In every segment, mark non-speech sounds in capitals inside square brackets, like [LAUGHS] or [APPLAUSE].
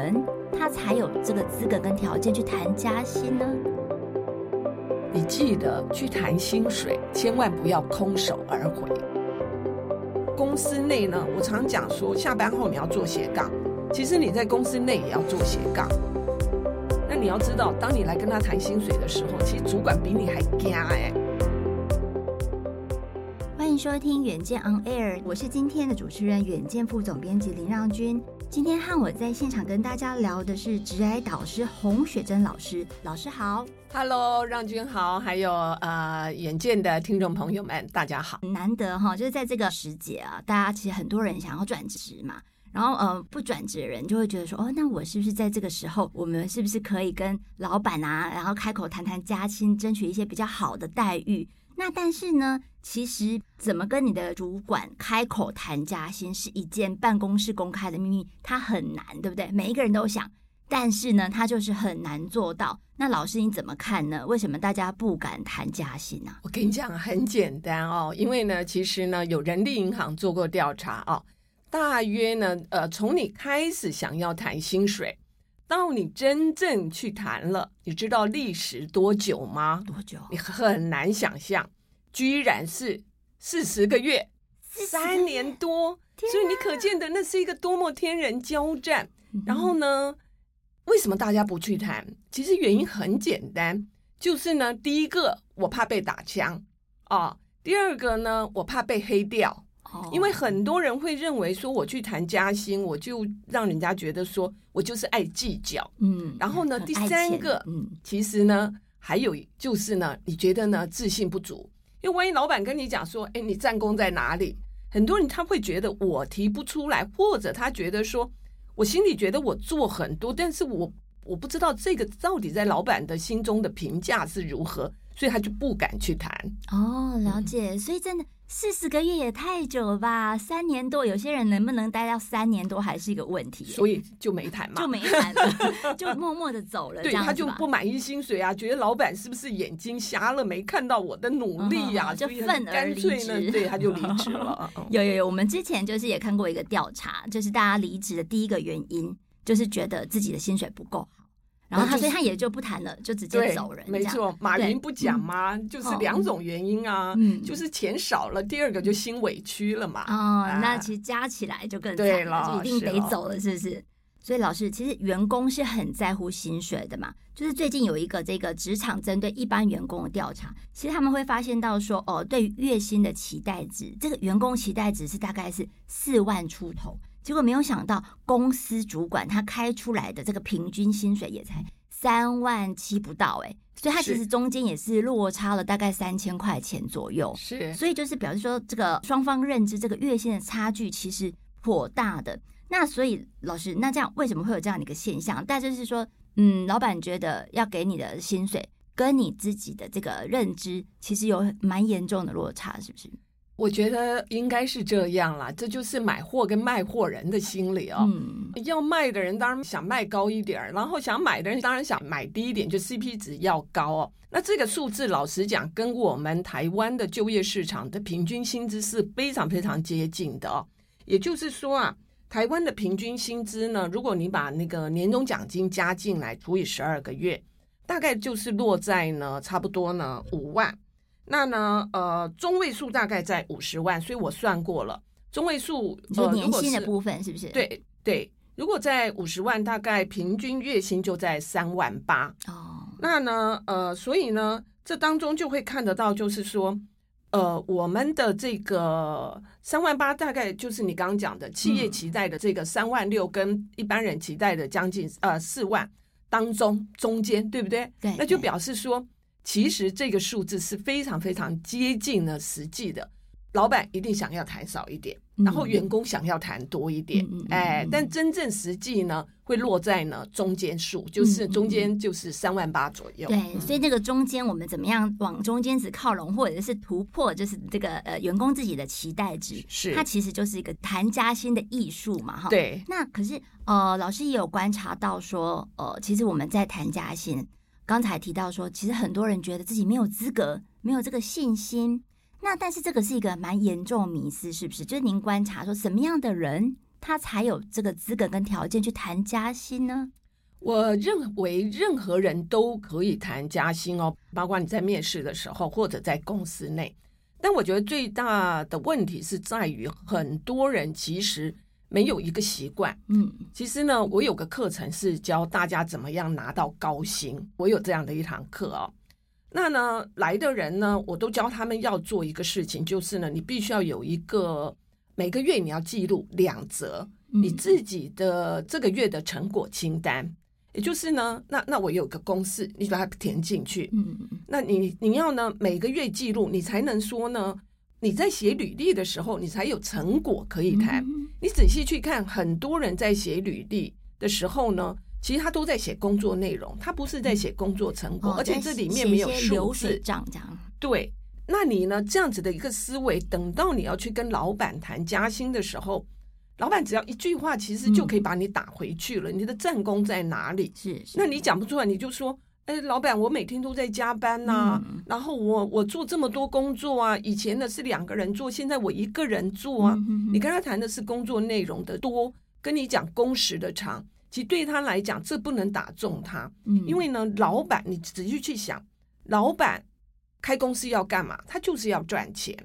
人，他才有这个资格跟条件去谈加薪呢？你记得去谈薪水，千万不要空手而回。公司内呢，我常讲说，下班后你要做斜杠，其实你在公司内也要做斜杠。那你要知道，当你来跟他谈薪水的时候，其实主管比你还惊哎。欢迎收听《远见 On Air》，我是今天的主持人，远见副总编辑林让均。今天和我在现场跟大家聊的是职癌导师洪雪珍老师，老师好，Hello，让君豪，还有呃远见的听众朋友们，大家好。难得哈，就是在这个时节啊，大家其实很多人想要转职嘛，然后呃不转职的人就会觉得说，哦，那我是不是在这个时候，我们是不是可以跟老板啊，然后开口谈谈加薪，争取一些比较好的待遇？那但是呢，其实怎么跟你的主管开口谈加薪是一件办公室公开的秘密，它很难，对不对？每一个人都想，但是呢，他就是很难做到。那老师你怎么看呢？为什么大家不敢谈加薪呢？我跟你讲，很简单哦，因为呢，其实呢，有人力银行做过调查哦，大约呢，呃，从你开始想要谈薪水，到你真正去谈了，你知道历时多久吗？多久？你很难想象，居然是四十个月，三年多。所以你可见的那是一个多么天人交战。然后呢，为什么大家不去谈？其实原因很简单，就是呢，第一个我怕被打枪啊，第二个呢，我怕被黑掉。因为很多人会认为说，我去谈加薪，我就让人家觉得说我就是爱计较，嗯，然后呢，第三个，嗯，其实呢，还有就是呢，你觉得呢，自信不足，因为万一老板跟你讲说，哎，你战功在哪里？很多人他会觉得我提不出来，或者他觉得说，我心里觉得我做很多，但是我我不知道这个到底在老板的心中的评价是如何，所以他就不敢去谈。哦，了解，所以真的。四十个月也太久了吧？三年多，有些人能不能待到三年多还是一个问题，所以就没谈嘛，就没谈了，就默默的走了。对，他就不满意薪水啊，觉得老板是不是眼睛瞎了，没看到我的努力呀、啊，就愤而离职。对，他就离职了。[LAUGHS] 有有有，我们之前就是也看过一个调查，就是大家离职的第一个原因就是觉得自己的薪水不够。然后他，所以他也就不谈了，就直接走人。没错，马云不讲吗？就是两种原因啊，就是钱少了，第二个就心委屈了嘛。哦，那其实加起来就更惨了，就一定得走了，是不是？所以老师，其实员工是很在乎薪水的嘛。就是最近有一个这个职场针对一般员工的调查，其实他们会发现到说，哦，对于月薪的期待值，这个员工期待值是大概是四万出头。结果没有想到，公司主管他开出来的这个平均薪水也才三万七不到，哎，所以他其实中间也是落差了大概三千块钱左右。是，所以就是表示说，这个双方认知这个月薪的差距其实颇大的。那所以老师，那这样为什么会有这样的一个现象？但就是说，嗯，老板觉得要给你的薪水跟你自己的这个认知其实有蛮严重的落差，是不是？我觉得应该是这样啦，这就是买货跟卖货人的心理哦。嗯，要卖的人当然想卖高一点，然后想买的人当然想买低一点，就 CP 值要高哦。那这个数字老实讲，跟我们台湾的就业市场的平均薪资是非常非常接近的哦。也就是说啊，台湾的平均薪资呢，如果你把那个年终奖金加进来，除以十二个月，大概就是落在呢，差不多呢五万。那呢，呃，中位数大概在五十万，所以我算过了，中位数呃年薪的部分是不是？对对，如果在五十万，大概平均月薪就在三万八哦。那呢，呃，所以呢，这当中就会看得到，就是说，呃，我们的这个三万八，大概就是你刚刚讲的企业期待的这个三万六，跟一般人期待的将近呃四万当中中间，对不对？对，那就表示说。其实这个数字是非常非常接近了实际的。老板一定想要谈少一点，然后员工想要谈多一点，嗯、哎，但真正实际呢，会落在呢中间数，就是中间就是三万八左右。对，嗯、所以这个中间我们怎么样往中间值靠拢，或者是突破，就是这个呃员工自己的期待值，是它其实就是一个谈加薪的艺术嘛，哈。对。那可是呃，老师也有观察到说，呃，其实我们在谈加薪，刚才提到说，其实很多人觉得自己没有资格，没有这个信心。那但是这个是一个蛮严重的迷思，是不是？就是您观察说，什么样的人他才有这个资格跟条件去谈加薪呢？我认为任何人都可以谈加薪哦，包括你在面试的时候或者在公司内。但我觉得最大的问题是在于，很多人其实没有一个习惯。嗯，其实呢，我有个课程是教大家怎么样拿到高薪，我有这样的一堂课哦。那呢，来的人呢，我都教他们要做一个事情，就是呢，你必须要有一个每个月你要记录两则你自己的这个月的成果清单，嗯、也就是呢，那那我有个公式，你把它填进去。嗯，那你你要呢每个月记录，你才能说呢，你在写履历的时候，你才有成果可以谈。嗯、你仔细去看，很多人在写履历的时候呢。其实他都在写工作内容，他不是在写工作成果，哦、而且这里面没有流水账这样。对，那你呢？这样子的一个思维，等到你要去跟老板谈加薪的时候，老板只要一句话，其实就可以把你打回去了。嗯、你的战功在哪里？是，是，那你讲不出来，你就说：“哎，老板，我每天都在加班呐、啊，嗯、然后我我做这么多工作啊，以前呢是两个人做，现在我一个人做啊。嗯哼哼”你跟他谈的是工作内容的多，跟你讲工时的长。其实对他来讲，这不能打中他，嗯，因为呢，老板，你仔细去想，老板开公司要干嘛？他就是要赚钱，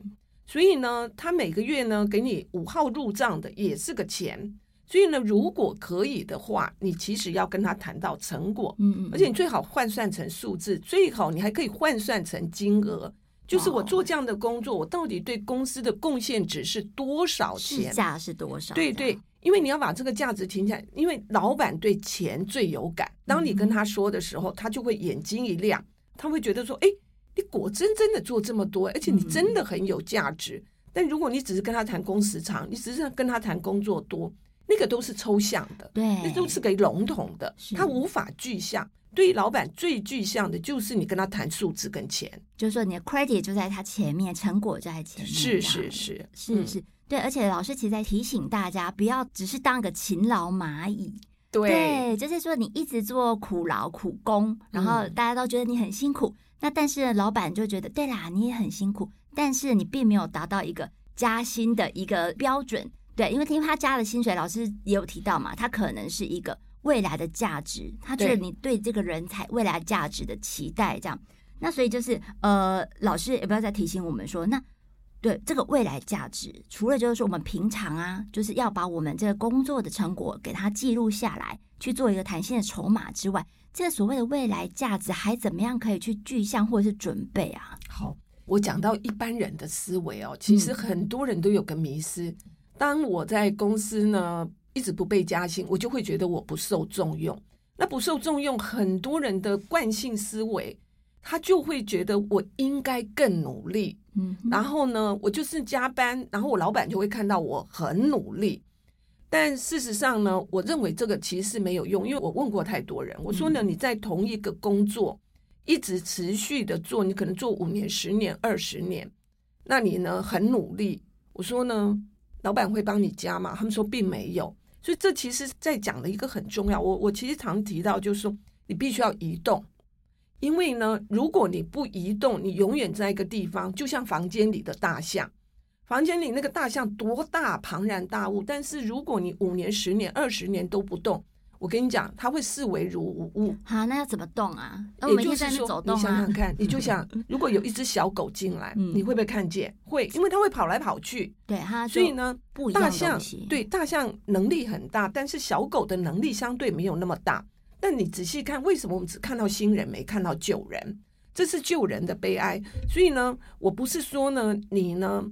所以呢，他每个月呢给你五号入账的也是个钱，所以呢，如果可以的话，你其实要跟他谈到成果，嗯嗯，而且你最好换算成数字，最好你还可以换算成金额，就是我做这样的工作，我到底对公司的贡献值是多少钱？市价是多少？对对。因为你要把这个价值提起来，因为老板对钱最有感。当你跟他说的时候，他就会眼睛一亮，他会觉得说：“哎，你果真真的做这么多，而且你真的很有价值。”但如果你只是跟他谈工时长，你只是跟他谈工作多，那个都是抽象的，对，那都是个笼统的，是他无法具象。对于老板最具象的就是你跟他谈数字跟钱，就是说你的 credit 就在他前面，成果就在前面，是是是是是。对，而且老师其实在提醒大家，不要只是当个勤劳蚂蚁。对，对，就是说你一直做苦劳苦工，然后大家都觉得你很辛苦。嗯、那但是老板就觉得，对啦，你也很辛苦，但是你并没有达到一个加薪的一个标准。对，因为听他加的薪水，老师也有提到嘛，他可能是一个未来的价值，他觉得你对这个人才未来价值的期待，这样。那所以就是呃，老师也不要再提醒我们说那。对这个未来价值，除了就是说我们平常啊，就是要把我们这个工作的成果给它记录下来，去做一个弹性的筹码之外，这个所谓的未来价值还怎么样可以去具象或者是准备啊？好，我讲到一般人的思维哦，其实很多人都有个迷失，嗯、当我在公司呢一直不被加薪，我就会觉得我不受重用。那不受重用，很多人的惯性思维，他就会觉得我应该更努力。嗯，然后呢，我就是加班，然后我老板就会看到我很努力。但事实上呢，我认为这个其实是没有用，因为我问过太多人，我说呢，你在同一个工作一直持续的做，你可能做五年、十年、二十年，那你呢很努力。我说呢，老板会帮你加吗？他们说并没有。所以这其实在讲的一个很重要，我我其实常提到就是说，你必须要移动。因为呢，如果你不移动，你永远在一个地方，就像房间里的大象。房间里那个大象多大，庞然大物，但是如果你五年、十年、二十年都不动，我跟你讲，它会视为如无物。好，那要怎么动啊？也就是说，走动啊，你想想看，[LAUGHS] 你就想，如果有一只小狗进来，你会不会看见？会，因为它会跑来跑去。对，它所以呢，大象对大象能力很大，但是小狗的能力相对没有那么大。但你仔细看，为什么我们只看到新人，没看到旧人？这是旧人的悲哀。所以呢，我不是说呢，你呢，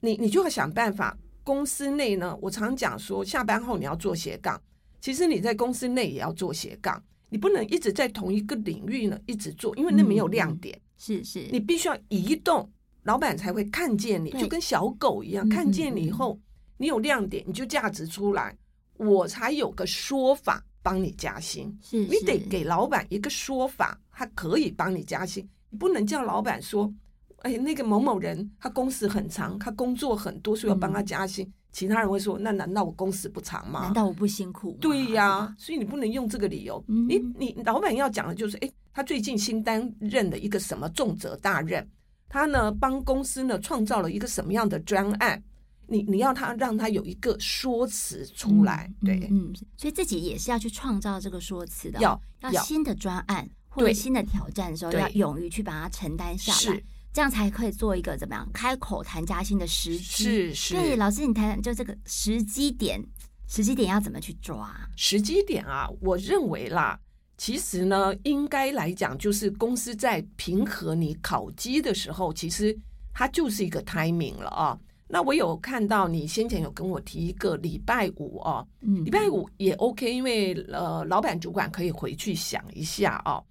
你你就要想办法。公司内呢，我常讲说，下班后你要做斜杠。其实你在公司内也要做斜杠，你不能一直在同一个领域呢一直做，因为那没有亮点。是是，你必须要移动，老板才会看见你，就跟小狗一样，看见你以后，你有亮点，你就价值出来，我才有个说法帮你加薪。是，你得给老板一个说法，他可以帮你加薪。你不能叫老板说，哎，那个某某人他工时很长，他工作很多，所以要帮他加薪。其他人会说，那难道我工时不长吗？难道我不辛苦？对呀，所以你不能用这个理由。你你老板要讲的就是，哎，他最近新担任的一个什么重责大任。他呢，帮公司呢创造了一个什么样的专案？你你要他让他有一个说辞出来，嗯、对，嗯，所以自己也是要去创造这个说辞的。要要新的专案或者新的挑战的时候，要勇于去把它承担下来，这样才可以做一个怎么样开口谈加薪的时机。是是，对，老师，你谈就这个时机点，时机点要怎么去抓？时机点啊，我认为啦。其实呢，应该来讲，就是公司在平和你考绩的时候，其实它就是一个 timing 了啊。那我有看到你先前有跟我提一个礼拜五啊，礼拜五也 OK，因为呃，老板主管可以回去想一下啊。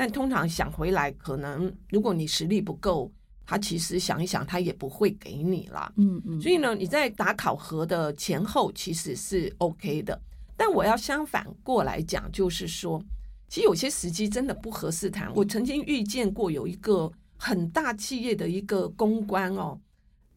但通常想回来，可能如果你实力不够，他其实想一想，他也不会给你啦。嗯嗯。所以呢，你在打考核的前后其实是 OK 的。但我要相反过来讲，就是说。其实有些时机真的不合适谈。我曾经遇见过有一个很大企业的一个公关哦，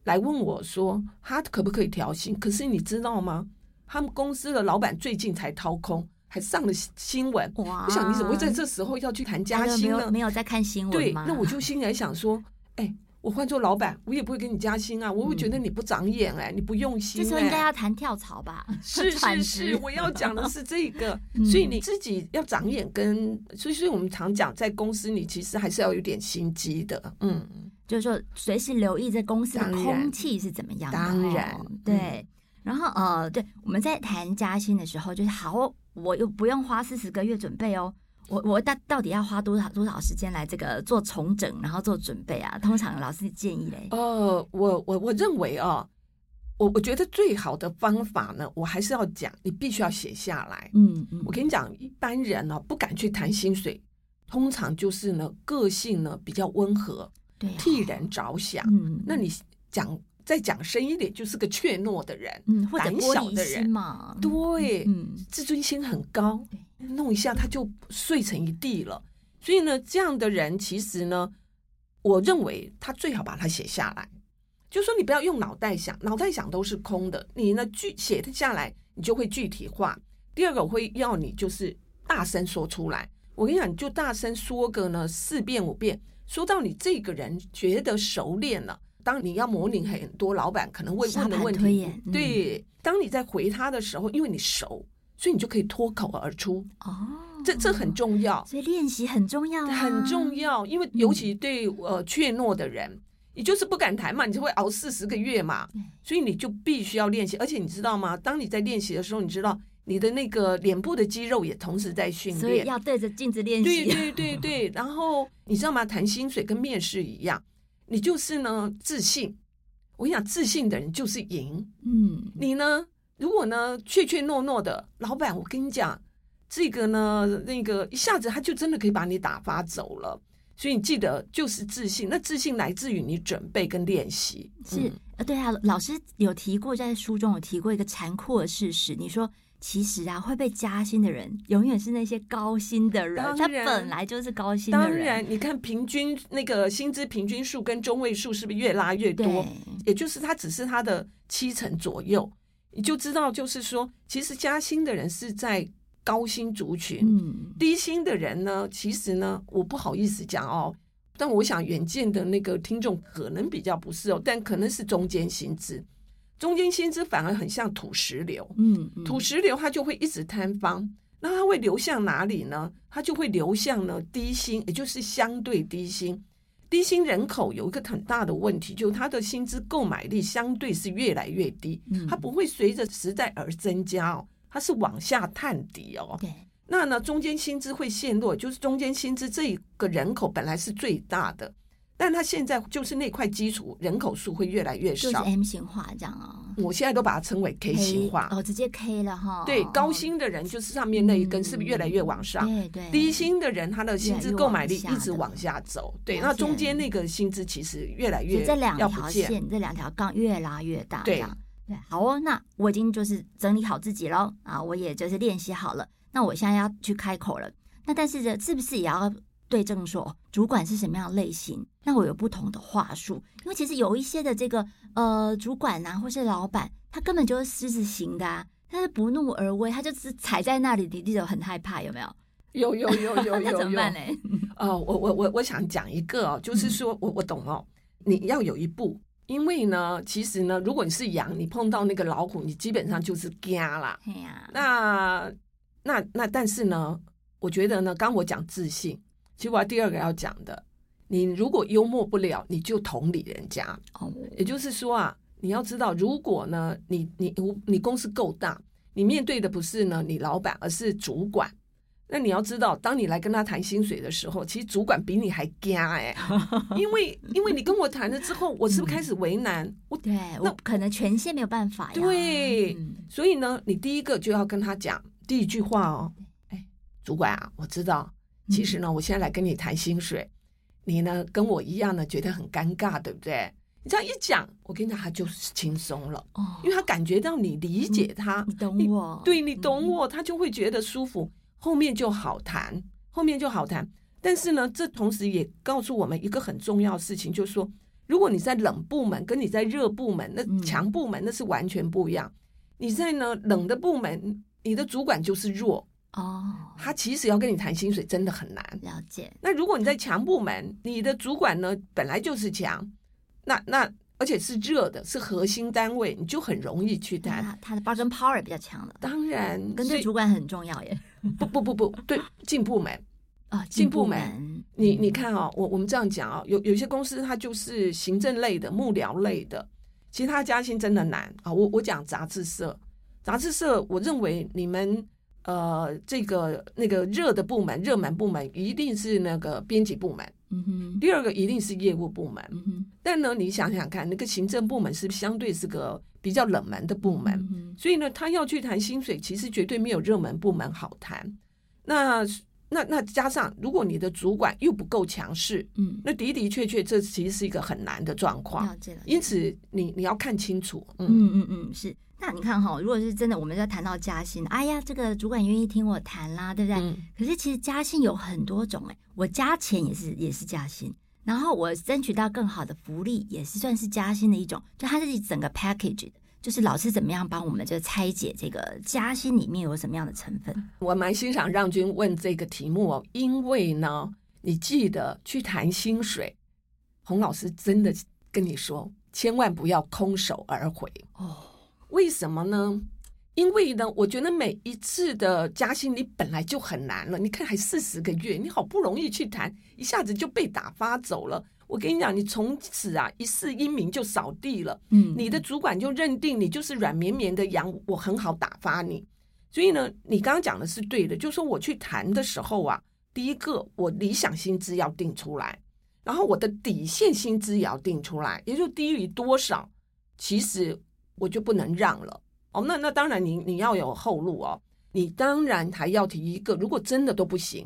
来问我说他可不可以调薪？可是你知道吗？他们公司的老板最近才掏空，还上了新闻。哇！我想你怎么会在这时候要去谈加薪呢？没有，没有在看新闻吗？对，那我就心里想说，哎。我换做老板，我也不会给你加薪啊！我会觉得你不长眼哎、欸，嗯、你不用心、欸。这时候应该要谈跳槽吧？[LAUGHS] 是 [LAUGHS] 是是，我要讲的是这个。[LAUGHS] 所以你自己要长眼跟，跟所以所以我们常讲，在公司你其实还是要有点心机的。嗯，就是说随时留意这公司的空气是怎么样的。当然，对。然后呃，对，我们在谈加薪的时候，就是好，我又不用花四十个月准备哦。我我到到底要花多少多少时间来这个做重整，然后做准备啊？通常老师建议嘞？呃，我我我认为哦，我我觉得最好的方法呢，我还是要讲，你必须要写下来。嗯嗯，我跟你讲，一般人呢、啊、不敢去谈薪水，通常就是呢个性呢比较温和，对、哦，替人着想。嗯，那你讲再讲深一点，就是个怯懦的人，嗯，或者胆小的人嘛，对，嗯，自尊心很高。弄一下他就碎成一地了，所以呢，这样的人其实呢，我认为他最好把它写下来，就说你不要用脑袋想，脑袋想都是空的，你呢具写下来，你就会具体化。第二个我会要你就是大声说出来，我跟你讲，你就大声说个呢四遍五遍，说到你这个人觉得熟练了。当你要模拟很多老板可能会问的问题，嗯、对，当你在回他的时候，因为你熟。所以你就可以脱口而出哦，这这很重要。所以练习很重要啊，很重要。因为尤其对呃怯懦的人，你就是不敢谈嘛，你就会熬四十个月嘛。所以你就必须要练习。而且你知道吗？当你在练习的时候，你知道你的那个脸部的肌肉也同时在训练，所以要对着镜子练习。对对对对。然后你知道吗？谈薪水跟面试一样，你就是呢自信。我跟你讲，自信的人就是赢。嗯，你呢？如果呢，怯怯懦懦的老板，我跟你讲，这个呢，那个一下子他就真的可以把你打发走了。所以你记得，就是自信，那自信来自于你准备跟练习。是，呃，对啊，老师有提过，在书中有提过一个残酷的事实，你说，其实啊，会被加薪的人，永远是那些高薪的人，他本来就是高薪的人。当然，你看平均那个薪资平均数跟中位数是不是越拉越多？也就是他只是他的七成左右。你就知道，就是说，其实加薪的人是在高薪族群，嗯，低薪的人呢，其实呢，我不好意思讲哦，但我想远见的那个听众可能比较不是哦，但可能是中间薪资，中间薪资反而很像土石流，嗯，嗯，土石流它就会一直坍方，那它会流向哪里呢？它就会流向呢低薪，也就是相对低薪。低薪人口有一个很大的问题，就是他的薪资购买力相对是越来越低，它不会随着时代而增加哦，它是往下探底哦。对，那呢，中间薪资会陷落，就是中间薪资这一个人口本来是最大的，但他现在就是那块基础人口数会越来越少，就是 M 型化这样啊。我现在都把它称为 K 型化哦，直接 K 了哈。对，高薪的人就是上面那一根是不是越来越往上？对对。低薪的人他的薪资购买力一直往下走，对。那中间那个薪资其实越来越这两条线，这两条杠越拉越大。对对，好哦，那我已经就是整理好自己喽啊，我也就是练习好了。那我现在要去开口了，那但是这是不是也要？对症说，主管是什么样的类型？那我有不同的话术，因为其实有一些的这个呃主管啊，或是老板，他根本就是狮子型的，啊，他是不怒而威，他就是踩在那里，你你就很害怕，有没有？有有有有有有。[LAUGHS] 怎么办呢？哦，[LAUGHS] 我我我我想讲一个哦，就是说我我懂哦，你要有一步，因为呢，其实呢，如果你是羊，你碰到那个老虎，你基本上就是惊啦。呀，那那那，但是呢，我觉得呢，刚我讲自信。其实我第二个要讲的，你如果幽默不了，你就同理人家。哦，也就是说啊，你要知道，如果呢，你你你公司够大，你面对的不是呢你老板，而是主管，那你要知道，当你来跟他谈薪水的时候，其实主管比你还惊哎，[LAUGHS] 因为因为你跟我谈了之后，我是不是开始为难？嗯、我对，那我可能权限没有办法呀。对，嗯、所以呢，你第一个就要跟他讲第一句话哦，哎，主管啊，我知道。其实呢，我现在来跟你谈薪水，你呢跟我一样呢，觉得很尴尬，对不对？你这样一讲，我跟你讲，他就是轻松了哦，因为他感觉到你理解他，你懂我，对，你懂我，他就会觉得舒服，后面就好谈，后面就好谈。但是呢，这同时也告诉我们一个很重要的事情，就是说，如果你在冷部门，跟你在热部门，那强部门那是完全不一样。你在呢冷的部门，你的主管就是弱。哦，他其实要跟你谈薪水真的很难。了解。那如果你在强部门，你的主管呢本来就是强，那那而且是热的，是核心单位，你就很容易去谈。他他的 bargaining power 比较强了。当然，跟对主管很重要耶。不不不不，对进部门啊，进部门。你你看啊，我我们这样讲啊，有有些公司它就是行政类的、幕僚类的，其实他加薪真的难啊。我我讲杂志社，杂志社，我认为你们。呃，这个那个热的部门、热门部门一定是那个编辑部门。嗯哼。第二个一定是业务部门。嗯哼。但呢，你想想看，那个行政部门是不相对是个比较冷门的部门？嗯。所以呢，他要去谈薪水，其实绝对没有热门部门好谈。那那那加上，如果你的主管又不够强势，嗯，那的的确确，这其实是一个很难的状况。了解了。因此，你你要看清楚。嗯嗯嗯嗯，是。那你看哈，如果是真的，我们在谈到加薪，哎呀，这个主管愿意听我谈啦，对不对？嗯、可是其实加薪有很多种哎，我加钱也是也是加薪，然后我争取到更好的福利也是算是加薪的一种，就它是整个 package 的，就是老师怎么样帮我们就拆解这个加薪里面有什么样的成分？我蛮欣赏让君问这个题目哦，因为呢，你记得去谈薪水，洪老师真的跟你说，千万不要空手而回哦。为什么呢？因为呢，我觉得每一次的加薪，你本来就很难了。你看，还四十个月，你好不容易去谈，一下子就被打发走了。我跟你讲，你从此啊一世英名就扫地了。嗯，你的主管就认定你就是软绵绵的羊，我很好打发你。所以呢，你刚刚讲的是对的，就是说我去谈的时候啊，第一个我理想薪资要定出来，然后我的底线薪资也要定出来，也就低于多少，其实。我就不能让了哦，那那当然你，你你要有后路哦，你当然还要提一个，如果真的都不行，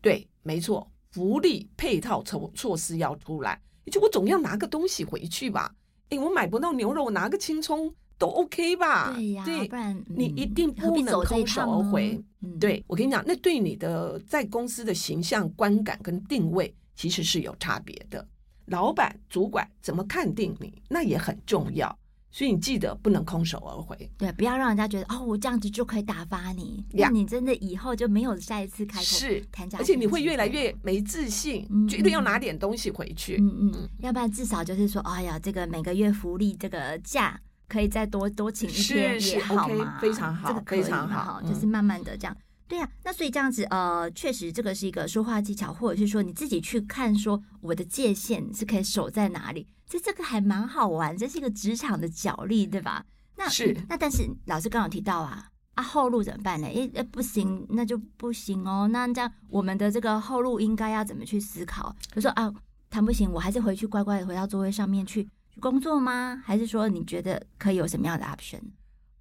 对，没错，福利配套措措施要出来，就我总要拿个东西回去吧，诶，我买不到牛肉，我拿个青葱都 OK 吧？对呀，对，不然你一定不能空手而回。嗯、对，我跟你讲，那对你的在公司的形象观感跟定位其实是有差别的，老板主管怎么看定你，那也很重要。所以你记得不能空手而回，对，不要让人家觉得哦，我这样子就可以打发你，那你真的以后就没有下一次开口是谈价，而且你会越来越没自信，嗯、绝对要拿点东西回去，嗯嗯，嗯，要不然至少就是说，哎呀，这个每个月福利这个假可以再多多请一天也好嘛，非常好，这个非常好，就是慢慢的这样。嗯对呀、啊，那所以这样子，呃，确实这个是一个说话技巧，或者是说你自己去看，说我的界限是可以守在哪里，其实这个还蛮好玩，这是一个职场的角力，对吧？那是那但是老师刚刚有提到啊，啊后路怎么办呢？诶诶，不行，那就不行哦。那这样我们的这个后路应该要怎么去思考？比如说啊，谈不行，我还是回去乖乖的回到座位上面去工作吗？还是说你觉得可以有什么样的 option？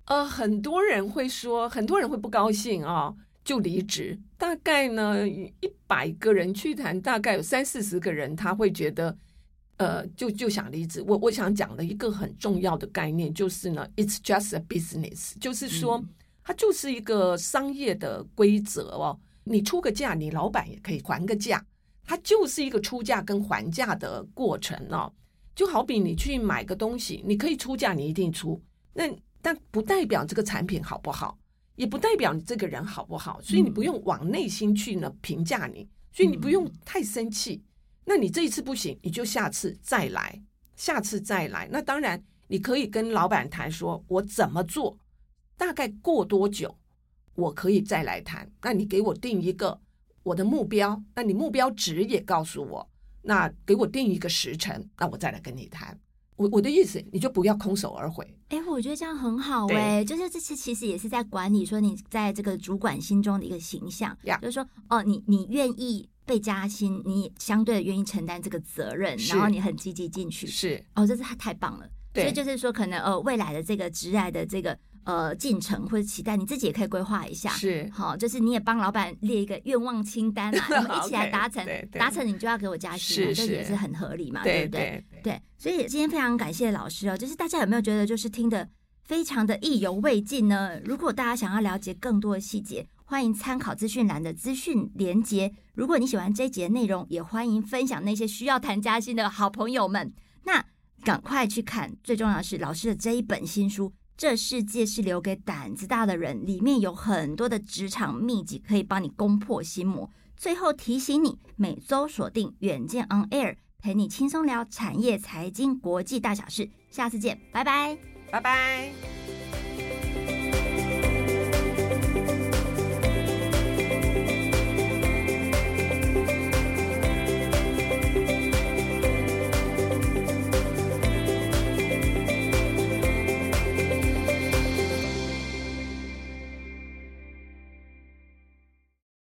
呃，很多人会说，很多人会不高兴啊、哦，就离职。大概呢，一百个人去谈，大概有三四十个人他会觉得，呃，就就想离职。我我想讲的一个很重要的概念就是呢，it's just a business，就是说。嗯它就是一个商业的规则哦，你出个价，你老板也可以还个价，它就是一个出价跟还价的过程哦。就好比你去买个东西，你可以出价，你一定出，那但不代表这个产品好不好，也不代表你这个人好不好，所以你不用往内心去呢评价你，所以你不用太生气。那你这一次不行，你就下次再来，下次再来。那当然你可以跟老板谈说，我怎么做。大概过多久，我可以再来谈？那你给我定一个我的目标，那你目标值也告诉我，那给我定一个时辰，那我再来跟你谈。我我的意思，你就不要空手而回。哎，我觉得这样很好哎，就是这次其实也是在管理说你在这个主管心中的一个形象，呀就是说哦，你你愿意被加薪，你相对的愿意承担这个责任，然后你很积极进去，是哦，这是他太棒了。所以就是说，可能呃未来的这个职涯的这个。呃，进程或者期待，你自己也可以规划一下。是，好，就是你也帮老板列一个愿望清单啊，[LAUGHS] 我们一起来达成，达成你就要给我加薪，这也是很合理嘛，对不对？对，所以今天非常感谢老师哦，就是大家有没有觉得就是听的非常的意犹未尽呢？如果大家想要了解更多的细节，欢迎参考资讯栏的资讯连接。如果你喜欢这一节的内容，也欢迎分享那些需要谈加薪的好朋友们。那赶快去看，最重要的是老师的这一本新书。这世界是留给胆子大的人，里面有很多的职场秘籍可以帮你攻破心魔。最后提醒你，每周锁定远见 On Air，陪你轻松聊产业、财经、国际大小事。下次见，拜拜，拜拜。